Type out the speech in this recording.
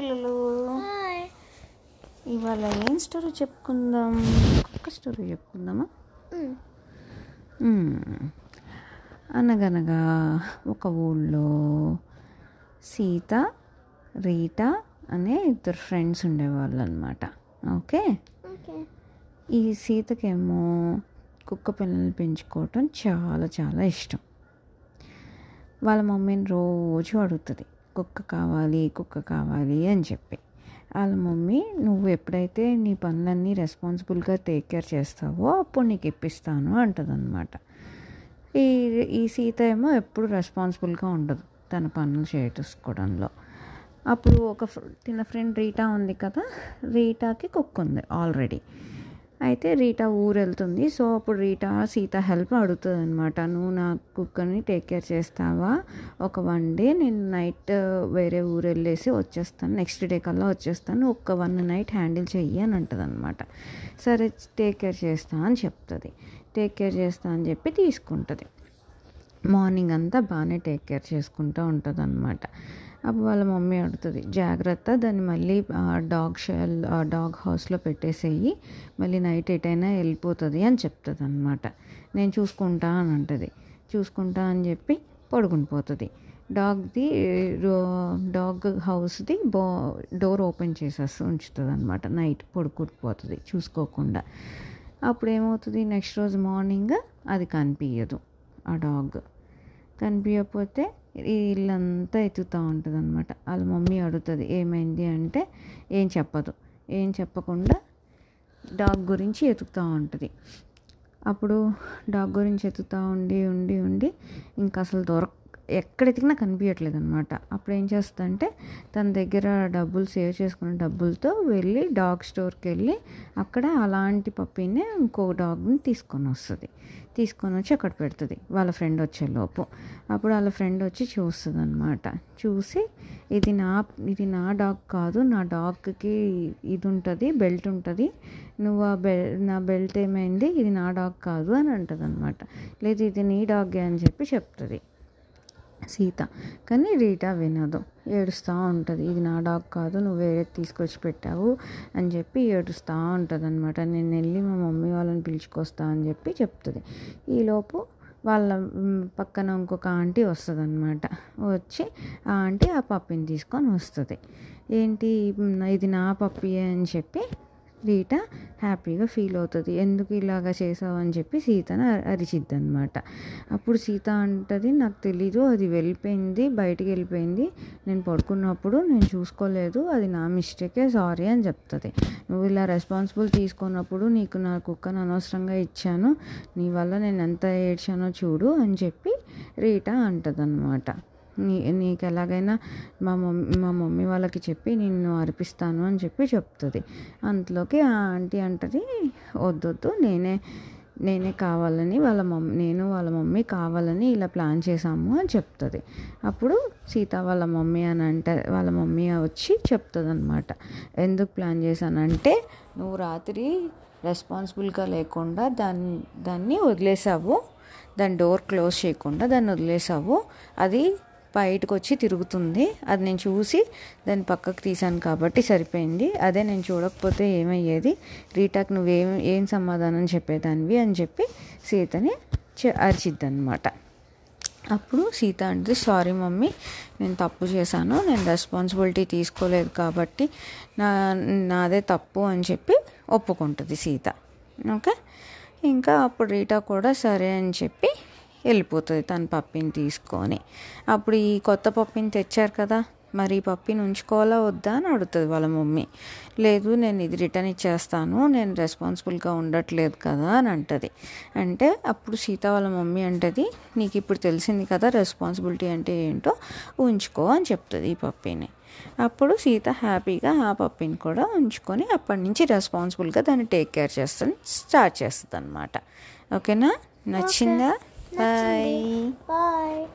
పిల్లలు. ఇవాళ ఏం స్టోరీ చెప్పుకుందాం? కుక్క స్టోరీ చెప్పుకుందామా? మ్మ్. అనగనగా ఒక ఊళ్ళో సీత రీటా అనే ఇద్దరు ఫ్రెండ్స్ ఉండేవాళ్ళు అనమాట ఓకే ఈ సీతకేమో కుక్క పిల్లల్ని పెంచుకోవటం చాలా చాలా ఇష్టం. వాళ్ళ మమ్మీని రోజు అడుగుతుంది. కుక్క కావాలి కుక్క కావాలి అని చెప్పి. వాళ్ళ మమ్మీ నువ్వు ఎప్పుడైతే నీ పనులన్నీ రెస్పాన్సిబుల్గా టేక్ కేర్ చేస్తావో అప్పుడు నీకు ఇప్పిస్తాను అంటుంది అనమాట ఈ ఈ సీత ఏమో ఎప్పుడు రెస్పాన్సిబుల్గా ఉండదు తన పనులు చేసుకోవడంలో అప్పుడు ఒక తిన ఫ్రెండ్ రీటా ఉంది కదా రీటాకి కుక్ ఉంది ఆల్రెడీ. అయితే రీటా ఊరు వెళ్తుంది సో అప్పుడు రీటా సీత హెల్ప్ అడుగుతుంది అనమాట నువ్వు నా కుక్కని టేక్ కేర్ చేస్తావా? ఒక వన్ డే నేను నైట్ వేరే ఊరు వెళ్ళేసి వచ్చేస్తాను. నెక్స్ట్ డే కల్లా వచ్చేస్తాను. ఒక్క వన్ నైట్ హ్యాండిల్ చెయ్యి అని అంటుంది అనమాట సరే టేక్ కేర్ చేస్తా అని చెప్తుంది. టేక్ కేర్ చేస్తా అని చెప్పి తీసుకుంటుంది. మార్నింగ్ అంతా బాగానే టేక్ కేర్ చేసుకుంటూ ఉంటుంది అనమాట అప్పుడు వాళ్ళ మమ్మీ అడుగుతుంది జాగ్రత్త దాన్ని మళ్ళీ డాగ్ షెల్ డాగ్ హౌస్లో పెట్టేసేయి మళ్ళీ నైట్ ఎటైనా వెళ్ళిపోతుంది అని చెప్తుంది అనమాట నేను చూసుకుంటా అని అంటుంది. చూసుకుంటా అని చెప్పి పడుకుని పోతుంది. డాగ్ది డాగ్ హౌస్ది బో డోర్ ఓపెన్ చేసేసి ఉంచుతుంది అనమాట నైట్ పడుకుపోతుంది చూసుకోకుండా. అప్పుడు ఏమవుతుంది నెక్స్ట్ రోజు మార్నింగ్ అది కనిపించదు ఆ డాగ్ కనిపించకపోతే ఈ ఇల్లంతా ఎత్తుతూ ఉంటుంది అనమాట వాళ్ళ మమ్మీ అడుగుతుంది ఏమైంది? అంటే ఏం చెప్పదు. ఏం చెప్పకుండా డాగ్ గురించి ఎతుకుతూ ఉంటుంది. అప్పుడు డాగ్ గురించి ఎత్తుతూ ఉండి ఉండి ఉండి ఇంకా అసలు దొరక ఎక్కడ ఎతికినా కనిపించట్లేదు అనమాట అప్పుడు ఏం చేస్తుందంటే తన దగ్గర డబ్బులు సేవ్ చేసుకున్న డబ్బులతో వెళ్ళి డాగ్ స్టోర్కి వెళ్ళి అక్కడ అలాంటి పప్పీనే ఇంకో డాగ్ని తీసుకొని వస్తుంది. తీసుకొని వచ్చి అక్కడ పెడుతుంది. వాళ్ళ ఫ్రెండ్ వచ్చేలోపు అప్పుడు వాళ్ళ ఫ్రెండ్ వచ్చి చూస్తుంది అనమాట చూసి ఇది నా ఇది నా డాగ్ కాదు నా డాగ్కి ఇది ఉంటుంది బెల్ట్ ఉంటుంది నువ్వు ఆ బెల్ నా బెల్ట్ ఏమైంది ఇది నా డాగ్ కాదు అని అంటుంది అనమాట లేదు ఇది నీ డాగే అని చెప్పి చెప్తుంది. సీత. కానీ రీటా వినదు. ఏడుస్తూ ఉంటుంది. ఇది నా డాగ్ కాదు నువ్వు వేరే తీసుకొచ్చి పెట్టావు అని చెప్పి ఏడుస్తూ ఉంటుంది అనమాట నేను వెళ్ళి మా మమ్మీ వాళ్ళని పిలుచుకొస్తా అని చెప్పి చెప్తుంది. ఈలోపు వాళ్ళ పక్కన ఇంకొక ఆంటీ వస్తుంది అనమాట వచ్చి ఆ ఆంటీ ఆ పప్పిని తీసుకొని వస్తుంది. ఏంటి ఇది నా పప్పి అని చెప్పి రీటా హ్యాపీగా ఫీల్ అవుతుంది. ఎందుకు ఇలాగా చేసావు? అని చెప్పి సీతను అరిచిద్ది అనమాట అప్పుడు సీత అంటది నాకు తెలీదు అది వెళ్ళిపోయింది బయటికి వెళ్ళిపోయింది. నేను పడుకున్నప్పుడు నేను చూసుకోలేదు అది నా మిస్టేకే సారీ అని చెప్తుంది. నువ్వు ఇలా రెస్పాన్సిబుల్ తీసుకున్నప్పుడు నీకు నా కుక్కను అనవసరంగా ఇచ్చాను నీ వల్ల నేను ఎంత ఏడ్చానో చూడు అని చెప్పి రీటా అంటదన్నమాట. నీ నీకు ఎలాగైనా మా మమ్మీ మా మమ్మీ వాళ్ళకి చెప్పి నిన్ను అర్పిస్తాను అని చెప్పి చెప్తుంది. అంతలోకి ఆ ఆంటీ అంటది వద్దొద్దు నేనే నేనే కావాలని వాళ్ళ మమ్మీ నేను వాళ్ళ మమ్మీ కావాలని ఇలా ప్లాన్ చేశాము అని చెప్తుంది. అప్పుడు సీత వాళ్ళ మమ్మీ అని అంటే వాళ్ళ మమ్మీ వచ్చి చెప్తుంది అనమాట ఎందుకు ప్లాన్ చేశానంటే నువ్వు రాత్రి రెస్పాన్సిబుల్గా లేకుండా దాన్ని దాన్ని వదిలేసావు దాని డోర్ క్లోజ్ చేయకుండా దాన్ని వదిలేసావు అది బయటకు వచ్చి తిరుగుతుంది. అది నేను చూసి దాన్ని పక్కకు తీసాను కాబట్టి సరిపోయింది. అదే నేను చూడకపోతే ఏమయ్యేది? రీటాక్ నువ్వేం ఏం సమాధానం చెప్పేదానివి అని చెప్పి సీతని అరిచిద్దనమాట అప్పుడు సీత అంటే సారీ మమ్మీ నేను తప్పు చేశాను. నేను రెస్పాన్సిబిలిటీ తీసుకోలేదు కాబట్టి నా నాదే తప్పు అని చెప్పి ఒప్పుకుంటుంది సీత. ఓకే? ఇంకా అప్పుడు రీటా కూడా సరే అని చెప్పి వెళ్ళిపోతుంది తన పప్పిని తీసుకొని. అప్పుడు ఈ కొత్త పప్పిని తెచ్చారు కదా మరి ఈ పప్పిని ఉంచుకోవాలా వద్దా అని అడుగుతుంది వాళ్ళ మమ్మీ. లేదు నేను ఇది రిటర్న్ ఇచ్చేస్తాను నేను రెస్పాన్సిబుల్గా ఉండట్లేదు కదా అని అంటది. అంటే అప్పుడు సీత వాళ్ళ మమ్మీ అంటది నీకు ఇప్పుడు తెలిసింది కదా రెస్పాన్సిబిలిటీ అంటే ఏంటో ఉంచుకో అని చెప్తుంది ఈ పప్పిని. అప్పుడు సీత హ్యాపీగా ఆ పప్పిని కూడా ఉంచుకొని అప్పటి నుంచి రెస్పాన్సిబుల్గా దాన్ని టేక్ కేర్ చేస్తాను స్టార్ట్ చేస్తుంది అనమాట ఓకేనా నచ్చిందా? Bye. Bye.